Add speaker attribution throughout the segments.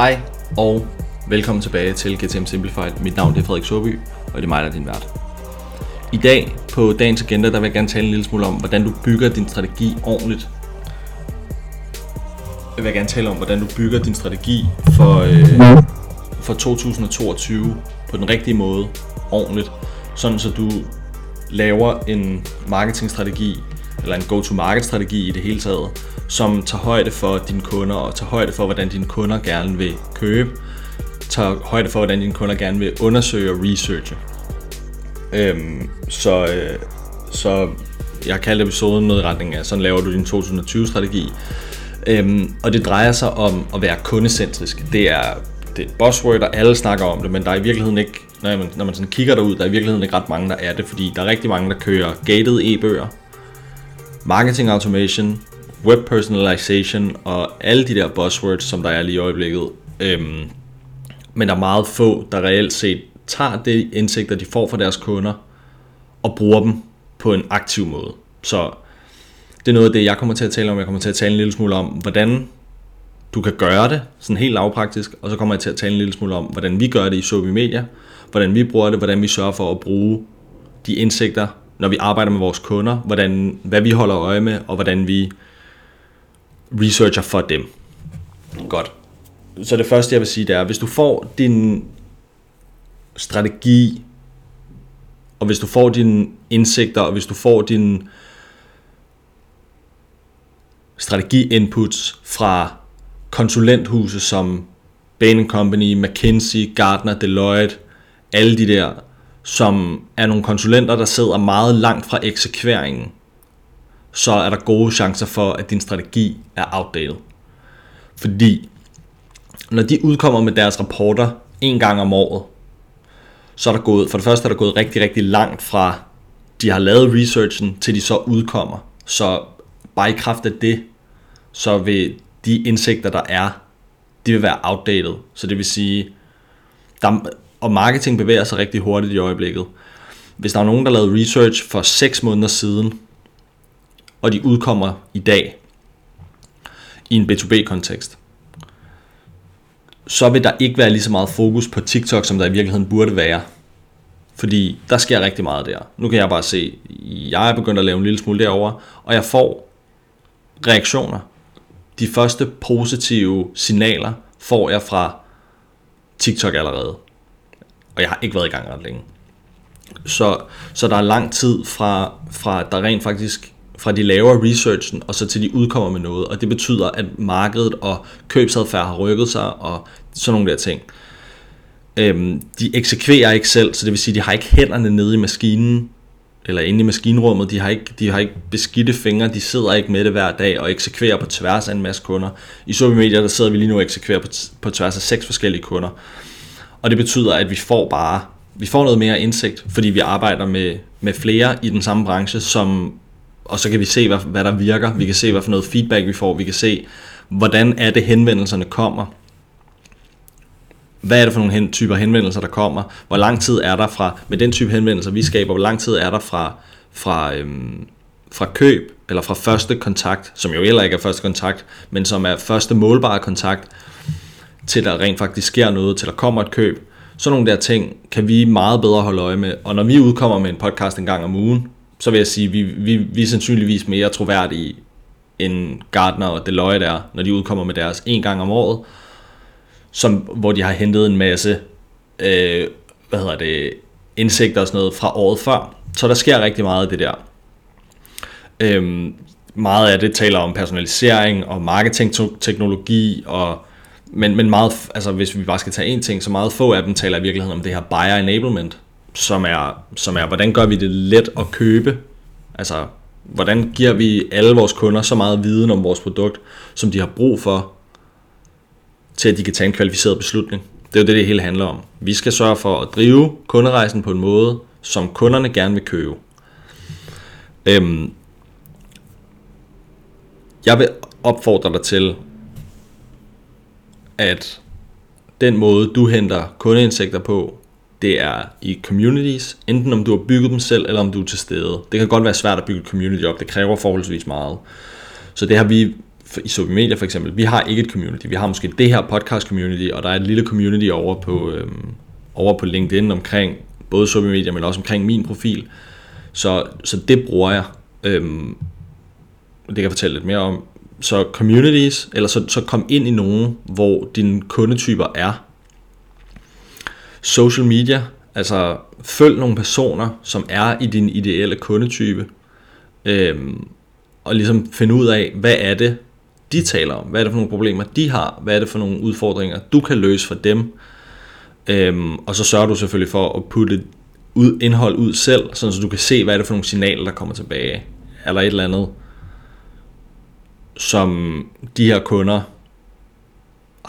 Speaker 1: Hej og velkommen tilbage til GTM Simplified. Mit navn er Frederik Soby, og det er mig, der er din vært. I dag på dagens agenda, der vil jeg gerne tale en lille smule om, hvordan du bygger din strategi ordentligt. Jeg vil gerne tale om, hvordan du bygger din strategi for, øh, for 2022 på den rigtige måde, ordentligt. Sådan så du laver en marketingstrategi, eller en go-to-market strategi i det hele taget, som tager højde for dine kunder og tager højde for, hvordan dine kunder gerne vil købe, tager højde for, hvordan dine kunder gerne vil undersøge og researche. Øhm, så, øh, så jeg har kaldt episoden noget i retning af, sådan laver du din 2020-strategi. Øhm, og det drejer sig om at være kundecentrisk. Det er, det er et buzzword, og alle snakker om det, men der er i virkeligheden ikke, når man, når man sådan kigger derud, der er i virkeligheden ikke ret mange, der er det, fordi der er rigtig mange, der kører gated e-bøger, marketing automation, web personalization og alle de der buzzwords, som der er lige i øjeblikket. Øhm, men der er meget få, der reelt set tager det indsigter, de får fra deres kunder, og bruger dem på en aktiv måde. Så det er noget af det, jeg kommer til at tale om. Jeg kommer til at tale en lille smule om, hvordan du kan gøre det, sådan helt lavpraktisk, og så kommer jeg til at tale en lille smule om, hvordan vi gør det i Sobi Media, hvordan vi bruger det, hvordan vi sørger for at bruge de indsigter, når vi arbejder med vores kunder, hvordan, hvad vi holder øje med, og hvordan vi researcher for dem. Godt. Så det første, jeg vil sige, det er, hvis du får din strategi, og hvis du får dine indsigter, og hvis du får din strategi-inputs fra konsulenthuse som Bain Company, McKinsey, Gartner, Deloitte, alle de der, som er nogle konsulenter, der sidder meget langt fra eksekveringen, så er der gode chancer for, at din strategi er outdated. Fordi når de udkommer med deres rapporter en gang om året, så er der gået, for det første er der gået rigtig, rigtig langt fra, de har lavet researchen, til de så udkommer. Så bare i kraft af det, så vil de indsigter, der er, de vil være outdated. Så det vil sige, der, og marketing bevæger sig rigtig hurtigt i øjeblikket. Hvis der er nogen, der lavede research for 6 måneder siden, og de udkommer i dag i en B2B-kontekst, så vil der ikke være lige så meget fokus på TikTok, som der i virkeligheden burde være. Fordi der sker rigtig meget der. Nu kan jeg bare se, jeg er begyndt at lave en lille smule derover, og jeg får reaktioner. De første positive signaler får jeg fra TikTok allerede. Og jeg har ikke været i gang ret længe. Så, så der er lang tid fra, fra der rent faktisk fra de laver researchen, og så til de udkommer med noget. Og det betyder, at markedet og købsadfærd har rykket sig, og sådan nogle der ting. Øhm, de eksekverer ikke selv, så det vil sige, de har ikke hænderne nede i maskinen, eller inde i maskinrummet, de har, ikke, de har ikke beskidte fingre, de sidder ikke med det hver dag og eksekverer på tværs af en masse kunder. I social Media, der sidder vi lige nu og eksekverer på, på tværs af seks forskellige kunder. Og det betyder, at vi får bare vi får noget mere indsigt, fordi vi arbejder med, med flere i den samme branche, som og så kan vi se, hvad, hvad der virker. Vi kan se, hvad for noget feedback vi får. Vi kan se, hvordan er det henvendelserne kommer. Hvad er det for nogle hen, typer henvendelser, der kommer? Hvor lang tid er der fra, med den type henvendelser, vi skaber, hvor lang tid er der fra, fra, øhm, fra køb, eller fra første kontakt, som jo heller ikke er første kontakt, men som er første målbare kontakt, til der rent faktisk sker noget, til der kommer et køb. Sådan nogle der ting kan vi meget bedre holde øje med. Og når vi udkommer med en podcast en gang om ugen, så vil jeg sige, at vi, vi, vi er sandsynligvis mere troværdige end Gardner og Deloitte er, når de udkommer med deres en gang om året, som, hvor de har hentet en masse øh, hvad hedder det, indsigter og sådan noget fra året før. Så der sker rigtig meget af det der. Øhm, meget af det taler om personalisering og marketingteknologi, og, men, men meget, altså hvis vi bare skal tage en ting, så meget få af dem taler i virkeligheden om det her buyer enablement, som er, som er, hvordan gør vi det let at købe? Altså, hvordan giver vi alle vores kunder så meget viden om vores produkt, som de har brug for, til at de kan tage en kvalificeret beslutning? Det er jo det, det hele handler om. Vi skal sørge for at drive kunderejsen på en måde, som kunderne gerne vil købe. Øhm, jeg vil opfordre dig til, at den måde, du henter kundeindsigter på, det er i communities, enten om du har bygget dem selv, eller om du er til stede. Det kan godt være svært at bygge et community op, det kræver forholdsvis meget. Så det har vi i Sobi Media for eksempel, vi har ikke et community. Vi har måske det her podcast community, og der er et lille community over på, øhm, over på LinkedIn omkring både Sobi Media, men også omkring min profil. Så, så det bruger jeg. Øhm, det kan jeg fortælle lidt mere om. Så communities, eller så, så kom ind i nogen, hvor dine kundetyper er. Social media, altså følg nogle personer, som er i din ideelle kundetype. Øhm, og ligesom finde ud af, hvad er det, de taler om? Hvad er det for nogle problemer, de har? Hvad er det for nogle udfordringer, du kan løse for dem? Øhm, og så sørger du selvfølgelig for at putte ud, indhold ud selv, så du kan se, hvad er det for nogle signaler, der kommer tilbage. Eller et eller andet, som de her kunder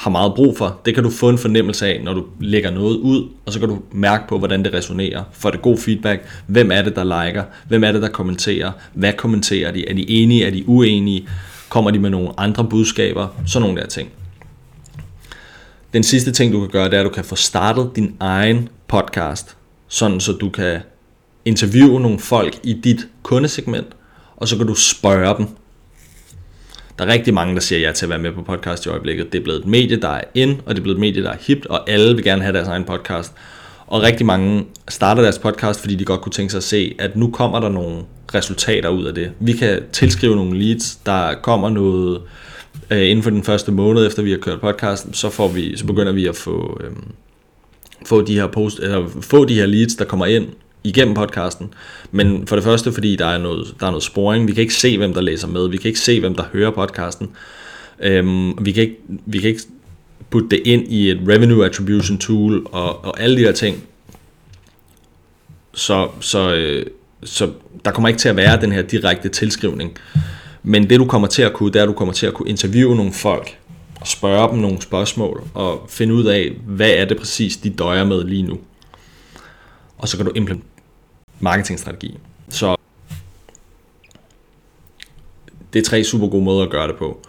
Speaker 1: har meget brug for. Det kan du få en fornemmelse af, når du lægger noget ud, og så kan du mærke på, hvordan det resonerer. Får det god feedback? Hvem er det, der liker? Hvem er det, der kommenterer? Hvad kommenterer de? Er de enige? Er de uenige? Kommer de med nogle andre budskaber? Sådan nogle der ting. Den sidste ting, du kan gøre, det er, at du kan få startet din egen podcast, sådan så du kan interviewe nogle folk i dit kundesegment, og så kan du spørge dem. Der er rigtig mange, der siger ja til at være med på podcast i øjeblikket. Det er blevet et medie, der er ind, og det er blevet et medie, der er hipt, og alle vil gerne have deres egen podcast. Og rigtig mange starter deres podcast, fordi de godt kunne tænke sig at se, at nu kommer der nogle resultater ud af det. Vi kan tilskrive nogle leads, der kommer noget øh, inden for den første måned, efter vi har kørt podcasten, så, får vi, så begynder vi at få, øh, få, de her post, eller få de her leads, der kommer ind igennem podcasten. Men for det første, fordi der er noget, der er noget sporing. Vi kan ikke se, hvem der læser med. Vi kan ikke se, hvem der hører podcasten. Øhm, vi, kan ikke, vi kan ikke putte det ind i et revenue attribution tool og, og alle de her ting. Så, så, øh, så der kommer ikke til at være den her direkte tilskrivning. Men det du kommer til at kunne, det er, at du kommer til at kunne interviewe nogle folk, og spørge dem nogle spørgsmål, og finde ud af, hvad er det præcis, de døjer med lige nu. Og så kan du implementere marketingstrategi. Så det er tre super gode måder at gøre det på.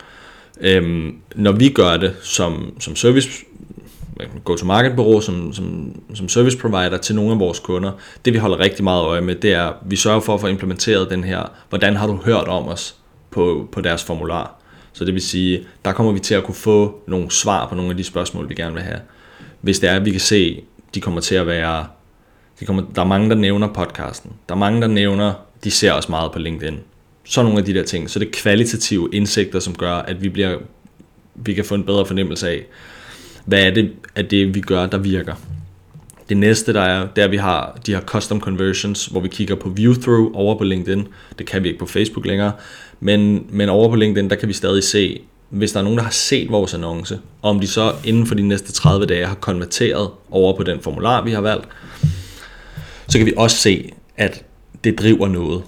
Speaker 1: Øhm, når vi gør det som, som service go-to-market bureau, som, som, som service provider til nogle af vores kunder, det vi holder rigtig meget øje med, det er, at vi sørger for at få implementeret den her, hvordan har du hørt om os på, på deres formular. Så det vil sige, der kommer vi til at kunne få nogle svar på nogle af de spørgsmål, vi gerne vil have. Hvis det er, at vi kan se, de kommer til at være, de kommer, der er mange, der nævner podcasten. Der er mange, der nævner, de ser os meget på LinkedIn. Så nogle af de der ting. Så det er kvalitative indsigter, som gør, at vi, bliver, vi kan få en bedre fornemmelse af, hvad er det, at det vi gør, der virker. Det næste, der er, det er, at vi har de her custom conversions, hvor vi kigger på view-through over på LinkedIn. Det kan vi ikke på Facebook længere. Men, men over på LinkedIn, der kan vi stadig se, hvis der er nogen, der har set vores annonce, og om de så inden for de næste 30 dage har konverteret over på den formular, vi har valgt, så kan vi også se, at det driver noget.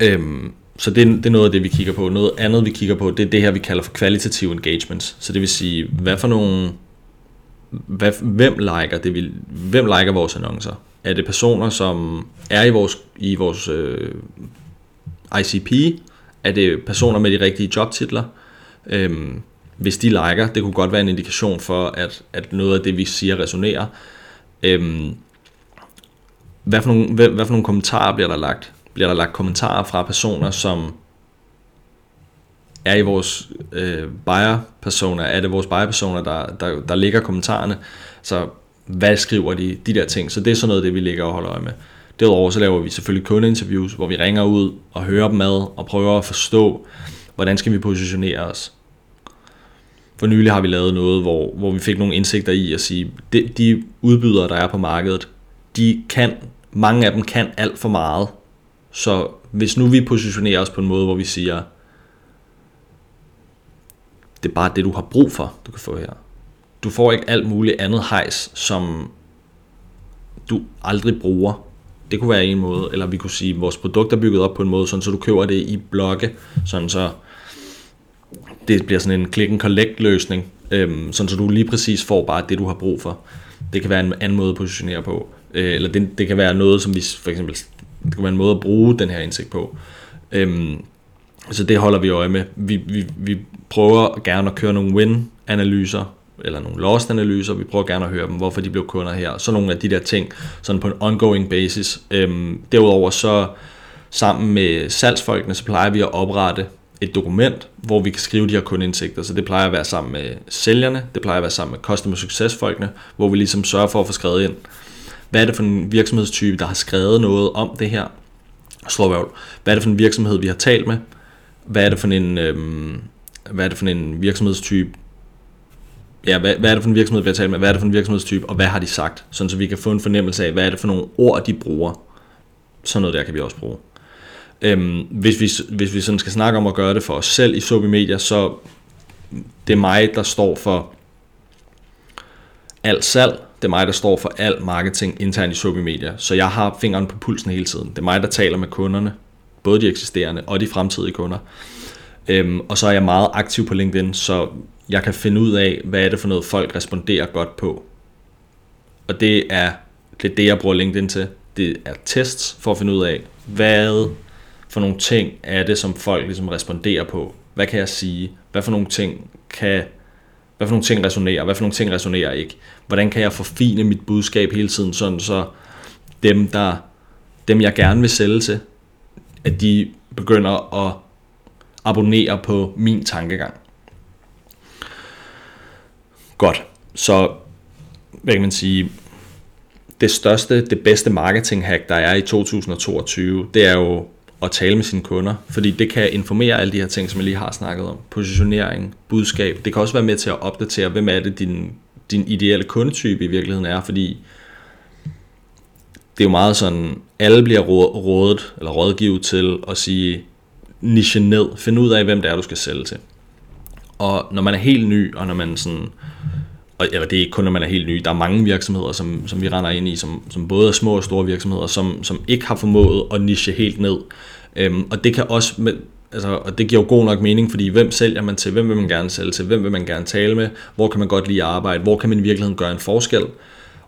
Speaker 1: Øhm, så det, det er noget af det, vi kigger på. Noget andet, vi kigger på, det er det her, vi kalder for kvalitative engagements. Så det vil sige, hvad for nogle... Hvad, hvem liker det, vi, hvem liker vores annoncer? Er det personer, som er i vores, i vores øh, ICP? Er det personer med de rigtige jobtitler? Øhm, hvis de liker, det kunne godt være en indikation for, at, at noget af det, vi siger, resonerer. Øhm, hvad, for nogle, hvad, hvad for nogle kommentarer bliver der lagt? bliver der lagt kommentarer fra personer, som er i vores øh, buyer-personer, er det vores buyer-personer, der, der, der ligger kommentarerne, så hvad skriver de, de der ting, så det er sådan noget, det vi ligger og holder øje med. Derudover så laver vi selvfølgelig kundeinterviews, hvor vi ringer ud og hører dem ad og prøver at forstå, hvordan skal vi positionere os. For nylig har vi lavet noget, hvor, hvor vi fik nogle indsigter i at sige, de, de udbydere, der er på markedet, de kan, mange af dem kan alt for meget så hvis nu vi positionerer os på en måde, hvor vi siger, det er bare det, du har brug for, du kan få her. Du får ikke alt muligt andet hejs, som du aldrig bruger. Det kunne være en måde, eller vi kunne sige, at vores produkt er bygget op på en måde, sådan så du køber det i blokke, sådan så det bliver sådan en click and collect løsning, øhm, sådan så du lige præcis får bare det, du har brug for. Det kan være en anden måde at positionere på. Øh, eller det, det kan være noget, som vi for eksempel det kan være en måde at bruge den her indsigt på. Øhm, så det holder vi øje med. Vi, vi, vi prøver gerne at køre nogle win-analyser, eller nogle lost-analyser. Vi prøver gerne at høre dem, hvorfor de blev kunder her. Så nogle af de der ting, sådan på en ongoing basis. Øhm, derudover så sammen med salgsfolkene, så plejer vi at oprette et dokument, hvor vi kan skrive de her kundeindsigter. Så det plejer at være sammen med sælgerne, det plejer at være sammen med customer success folkene, hvor vi ligesom sørger for at få skrevet ind, hvad er det for en virksomhedstype, der har skrevet noget om det her, slår hvad er det for en virksomhed, vi har talt med, hvad er det for en, øhm, hvad er det for en virksomhedstype, ja, hvad, hvad er det for en virksomhed, vi har talt med, hvad er det for en virksomhedstype, og hvad har de sagt, sådan så vi kan få en fornemmelse af, hvad er det for nogle ord, de bruger. Sådan noget der kan vi også bruge. Øhm, hvis, vi, hvis vi sådan skal snakke om at gøre det for os selv i Sobi Media, så det er mig, der står for alt salg, det er mig, der står for al marketing internt i Sobi Media, så jeg har fingeren på pulsen hele tiden. Det er mig, der taler med kunderne, både de eksisterende og de fremtidige kunder. Øhm, og så er jeg meget aktiv på LinkedIn, så jeg kan finde ud af, hvad er det for noget, folk responderer godt på. Og det er det, er det jeg bruger LinkedIn til. Det er tests for at finde ud af, hvad for nogle ting er det, som folk ligesom responderer på. Hvad kan jeg sige? Hvad for nogle ting kan hvad for nogle ting resonerer, hvad for nogle ting resonerer ikke. Hvordan kan jeg forfine mit budskab hele tiden, sådan så dem, der, dem jeg gerne vil sælge til, at de begynder at abonnere på min tankegang. Godt, så hvad kan man sige, det største, det bedste marketing hack, der er i 2022, det er jo at tale med sine kunder, fordi det kan informere alle de her ting, som jeg lige har snakket om. Positionering, budskab. Det kan også være med til at opdatere, hvem er det, din, din ideelle kundetype i virkeligheden er, fordi det er jo meget sådan, alle bliver rådet eller rådgivet til at sige, niche ned, find ud af, hvem det er, du skal sælge til. Og når man er helt ny, og når man sådan, og eller det er ikke kun, når man er helt ny, der er mange virksomheder, som, som vi render ind i, som, som både er små og store virksomheder, som, som ikke har formået at niche helt ned. Øhm, og det kan også, med, altså, og det giver jo god nok mening, fordi hvem sælger man til, hvem vil man gerne sælge til, hvem vil man gerne tale med, hvor kan man godt lide at arbejde, hvor kan man i virkeligheden gøre en forskel.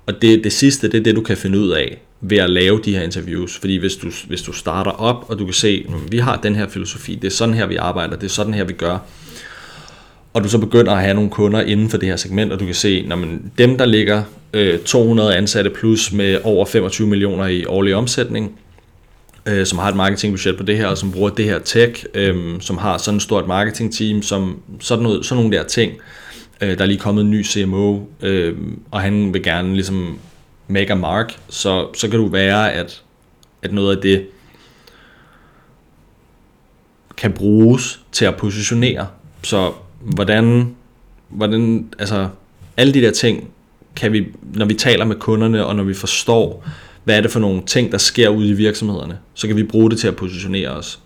Speaker 1: Og det, det sidste, det er det, du kan finde ud af ved at lave de her interviews. Fordi hvis du, hvis du starter op, og du kan se, vi har den her filosofi, det er sådan her, vi arbejder, det er sådan her, vi gør, og du så begynder at have nogle kunder inden for det her segment, og du kan se, når man, dem der ligger øh, 200 ansatte plus med over 25 millioner i årlig omsætning, øh, som har et marketingbudget på det her, og som bruger det her tech, øh, som har sådan et stort marketingteam, som sådan, noget, sådan nogle der ting. Øh, der er lige kommet en ny CMO, øh, og han vil gerne ligesom make a mark, så, så kan du være, at, at noget af det kan bruges til at positionere. Så hvordan, hvordan, altså alle de der ting, kan vi, når vi taler med kunderne, og når vi forstår, hvad er det for nogle ting, der sker ude i virksomhederne, så kan vi bruge det til at positionere os.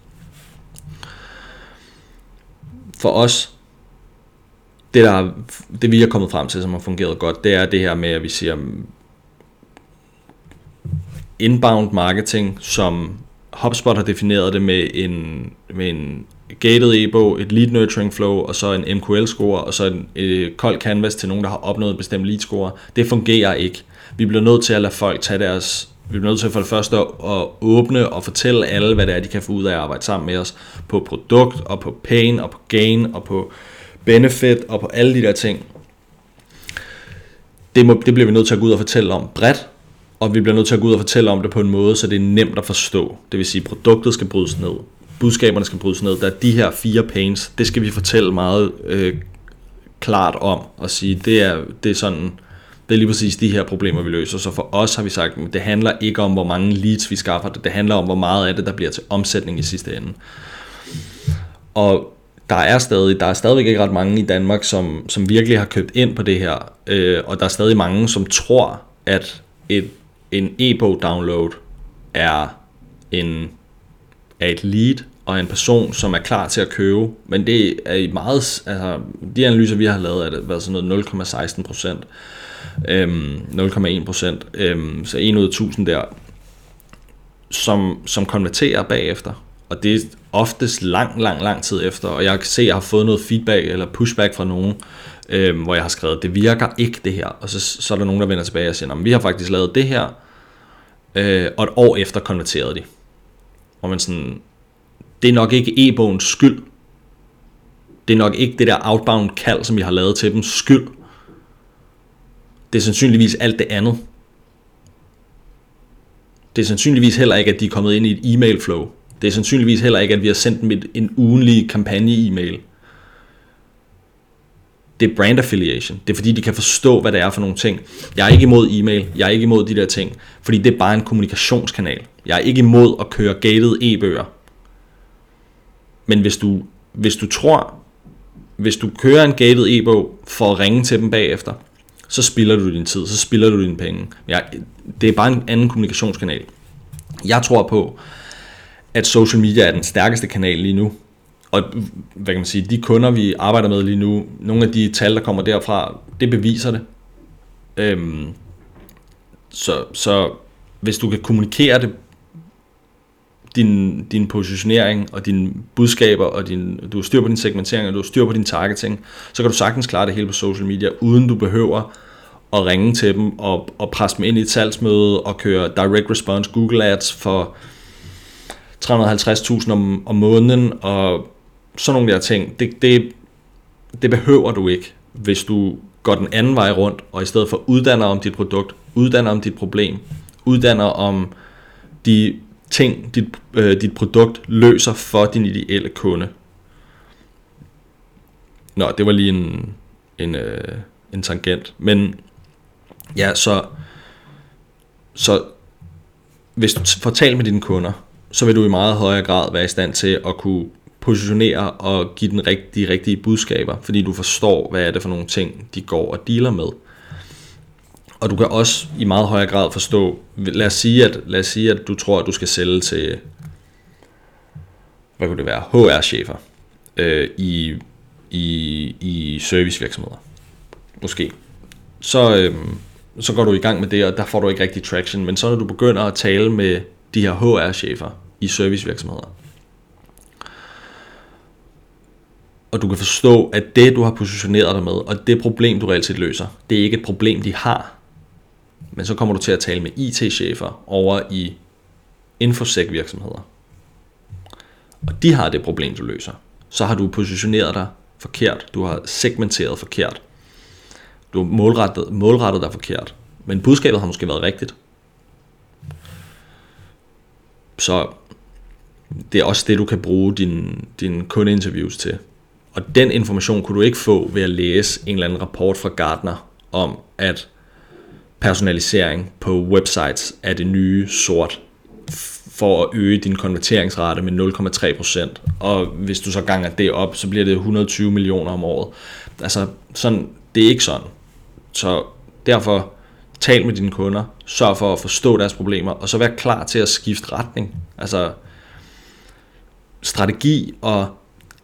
Speaker 1: For os, det, der, det vi er kommet frem til, som har fungeret godt, det er det her med, at vi siger inbound marketing, som HubSpot har defineret det med en, med en gated e-bog, et lead nurturing flow, og så en MQL-score, og så en øh, kold canvas til nogen, der har opnået en bestemt lead-score. Det fungerer ikke. Vi bliver nødt til at lade folk tage deres vi bliver nødt til for det første at åbne og fortælle alle, hvad det er, de kan få ud af at arbejde sammen med os på produkt, og på pain, og på gain, og på benefit, og på alle de der ting. Det, må, det bliver vi nødt til at gå ud og fortælle om bredt, og vi bliver nødt til at gå ud og fortælle om det på en måde, så det er nemt at forstå. Det vil sige, at produktet skal brydes ned budskaberne skal brydes ned. Der er de her fire pains, det skal vi fortælle meget øh, klart om, og sige, det er, det er sådan, det er lige præcis de her problemer, vi løser. Så for os har vi sagt, at det handler ikke om, hvor mange leads vi skaffer det, det handler om, hvor meget af det, der bliver til omsætning i sidste ende. Og der er stadig, der er stadigvæk ikke ret mange i Danmark, som, som virkelig har købt ind på det her, øh, og der er stadig mange, som tror, at et, en e-bog download er en er et lead, og en person, som er klar til at købe, men det er i meget, altså de analyser, vi har lavet, er det været sådan noget 0,16 procent, øhm, 0,1 procent, øhm, så 1 ud af 1000 der, som, som konverterer bagefter, og det er oftest lang, lang, lang tid efter, og jeg kan se, at jeg har fået noget feedback eller pushback fra nogen, øhm, hvor jeg har skrevet, det virker ikke det her, og så, så er der nogen, der vender tilbage og siger, vi har faktisk lavet det her, øh, og et år efter konverterede de. Og man sådan, det er nok ikke e-bogens skyld. Det er nok ikke det der outbound kald, som vi har lavet til dem, skyld. Det er sandsynligvis alt det andet. Det er sandsynligvis heller ikke, at de er kommet ind i et e-mail flow. Det er sandsynligvis heller ikke, at vi har sendt dem et, en ugenlig kampagne-e-mail. Det er brand affiliation. Det er fordi, de kan forstå, hvad det er for nogle ting. Jeg er ikke imod e-mail. Jeg er ikke imod de der ting. Fordi det er bare en kommunikationskanal. Jeg er ikke imod at køre gated e-bøger. Men hvis du, hvis du tror, hvis du kører en gated e-bog for at ringe til dem bagefter, så spilder du din tid, så spilder du dine penge. Jeg, det er bare en anden kommunikationskanal. Jeg tror på, at social media er den stærkeste kanal lige nu. Og hvad kan man sige, de kunder, vi arbejder med lige nu, nogle af de tal, der kommer derfra, det beviser det. Øhm, så, så hvis du kan kommunikere det, din, din positionering og dine budskaber, og din, du har styr på din segmentering, og du har styr på din targeting, så kan du sagtens klare det hele på social media, uden du behøver at ringe til dem og, og presse dem ind i et salgsmøde og køre direct response Google Ads for 350.000 om, om måneden og sådan nogle der ting. Det, det, det behøver du ikke, hvis du går den anden vej rundt, og i stedet for uddanner om dit produkt, uddanner om dit problem, uddanner om de ting, dit, øh, dit produkt løser for din ideelle kunde. Nå, det var lige en, en, øh, en tangent. Men ja, så, så hvis du får talt med dine kunder, så vil du i meget højere grad være i stand til at kunne positionere og give den rigtige, rigtige budskaber, fordi du forstår, hvad er det for nogle ting, de går og dealer med. Og du kan også i meget højere grad forstå, lad os sige, at, lad os sige, at du tror, at du skal sælge til, hvad kunne det være, HR-chefer øh, i, i, i servicevirksomheder. Måske. Så, øh, så går du i gang med det, og der får du ikke rigtig traction. Men så når du begynder at tale med de her HR-chefer i servicevirksomheder, og du kan forstå, at det, du har positioneret dig med, og det problem, du reelt set løser, det er ikke et problem, de har. Men så kommer du til at tale med IT-chefer over i infosec-virksomheder. Og de har det problem, du løser. Så har du positioneret dig forkert. Du har segmenteret forkert. Du har målrettet, målrettet dig forkert. Men budskabet har måske været rigtigt. Så det er også det, du kan bruge dine din kundeinterviews til. Og den information kunne du ikke få ved at læse en eller anden rapport fra Gartner om, at personalisering på websites er det nye sort for at øge din konverteringsrate med 0,3%. Og hvis du så ganger det op, så bliver det 120 millioner om året. Altså, sådan, det er ikke sådan. Så derfor tal med dine kunder, sørg for at forstå deres problemer, og så vær klar til at skifte retning. Altså, strategi og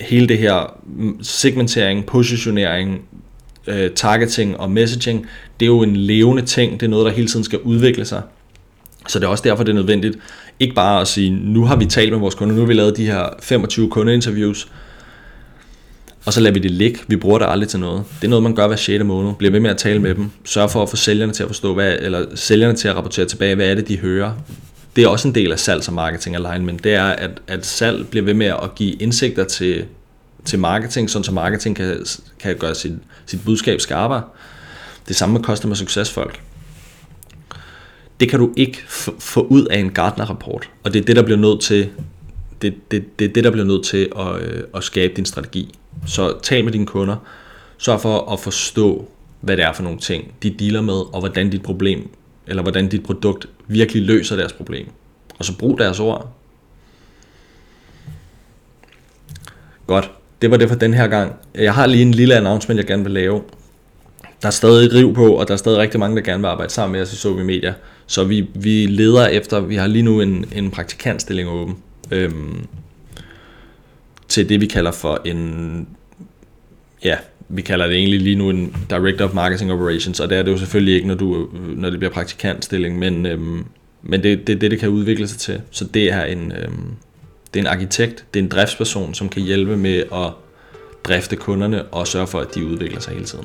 Speaker 1: hele det her mm, segmentering, positionering, øh, targeting og messaging, det er jo en levende ting, det er noget, der hele tiden skal udvikle sig. Så det er også derfor, det er nødvendigt, ikke bare at sige, nu har vi talt med vores kunder, nu har vi lavet de her 25 kundeinterviews, og så lader vi det ligge. Vi bruger det aldrig til noget. Det er noget, man gør hver 6. måned. Bliver ved med at tale med dem. Sørg for at få sælgerne til at forstå, hvad, eller sælgerne til at rapportere tilbage, hvad er det, de hører. Det er også en del af salgs- og marketing alignment. Det er, at, at salg bliver ved med at give indsigter til, til marketing, sådan så marketing kan, kan gøre sit, sit budskab skarpere. Det samme med customer success folk. Det kan du ikke få ud af en Gartner-rapport, og det er det, der bliver nødt til det, det, det, det der bliver nødt til at, øh, at skabe din strategi. Så tal med dine kunder, sørg for at forstå, hvad det er for nogle ting, de dealer med, og hvordan dit problem, eller hvordan dit produkt virkelig løser deres problem. Og så brug deres ord. Godt det var det for den her gang. Jeg har lige en lille announcement, jeg gerne vil lave. Der er stadig riv på, og der er stadig rigtig mange, der gerne vil arbejde sammen med os i Sovi Media. Så vi, vi leder efter, vi har lige nu en, en praktikantstilling åben. Øhm, til det, vi kalder for en, ja, vi kalder det egentlig lige nu en Director of Marketing Operations, og det er det jo selvfølgelig ikke, når, du, når det bliver praktikantstilling, men, øhm, men det er det, det, det kan udvikle sig til. Så det er en, øhm, det er en arkitekt, det er en driftsperson, som kan hjælpe med at drifte kunderne og sørge for, at de udvikler sig hele tiden.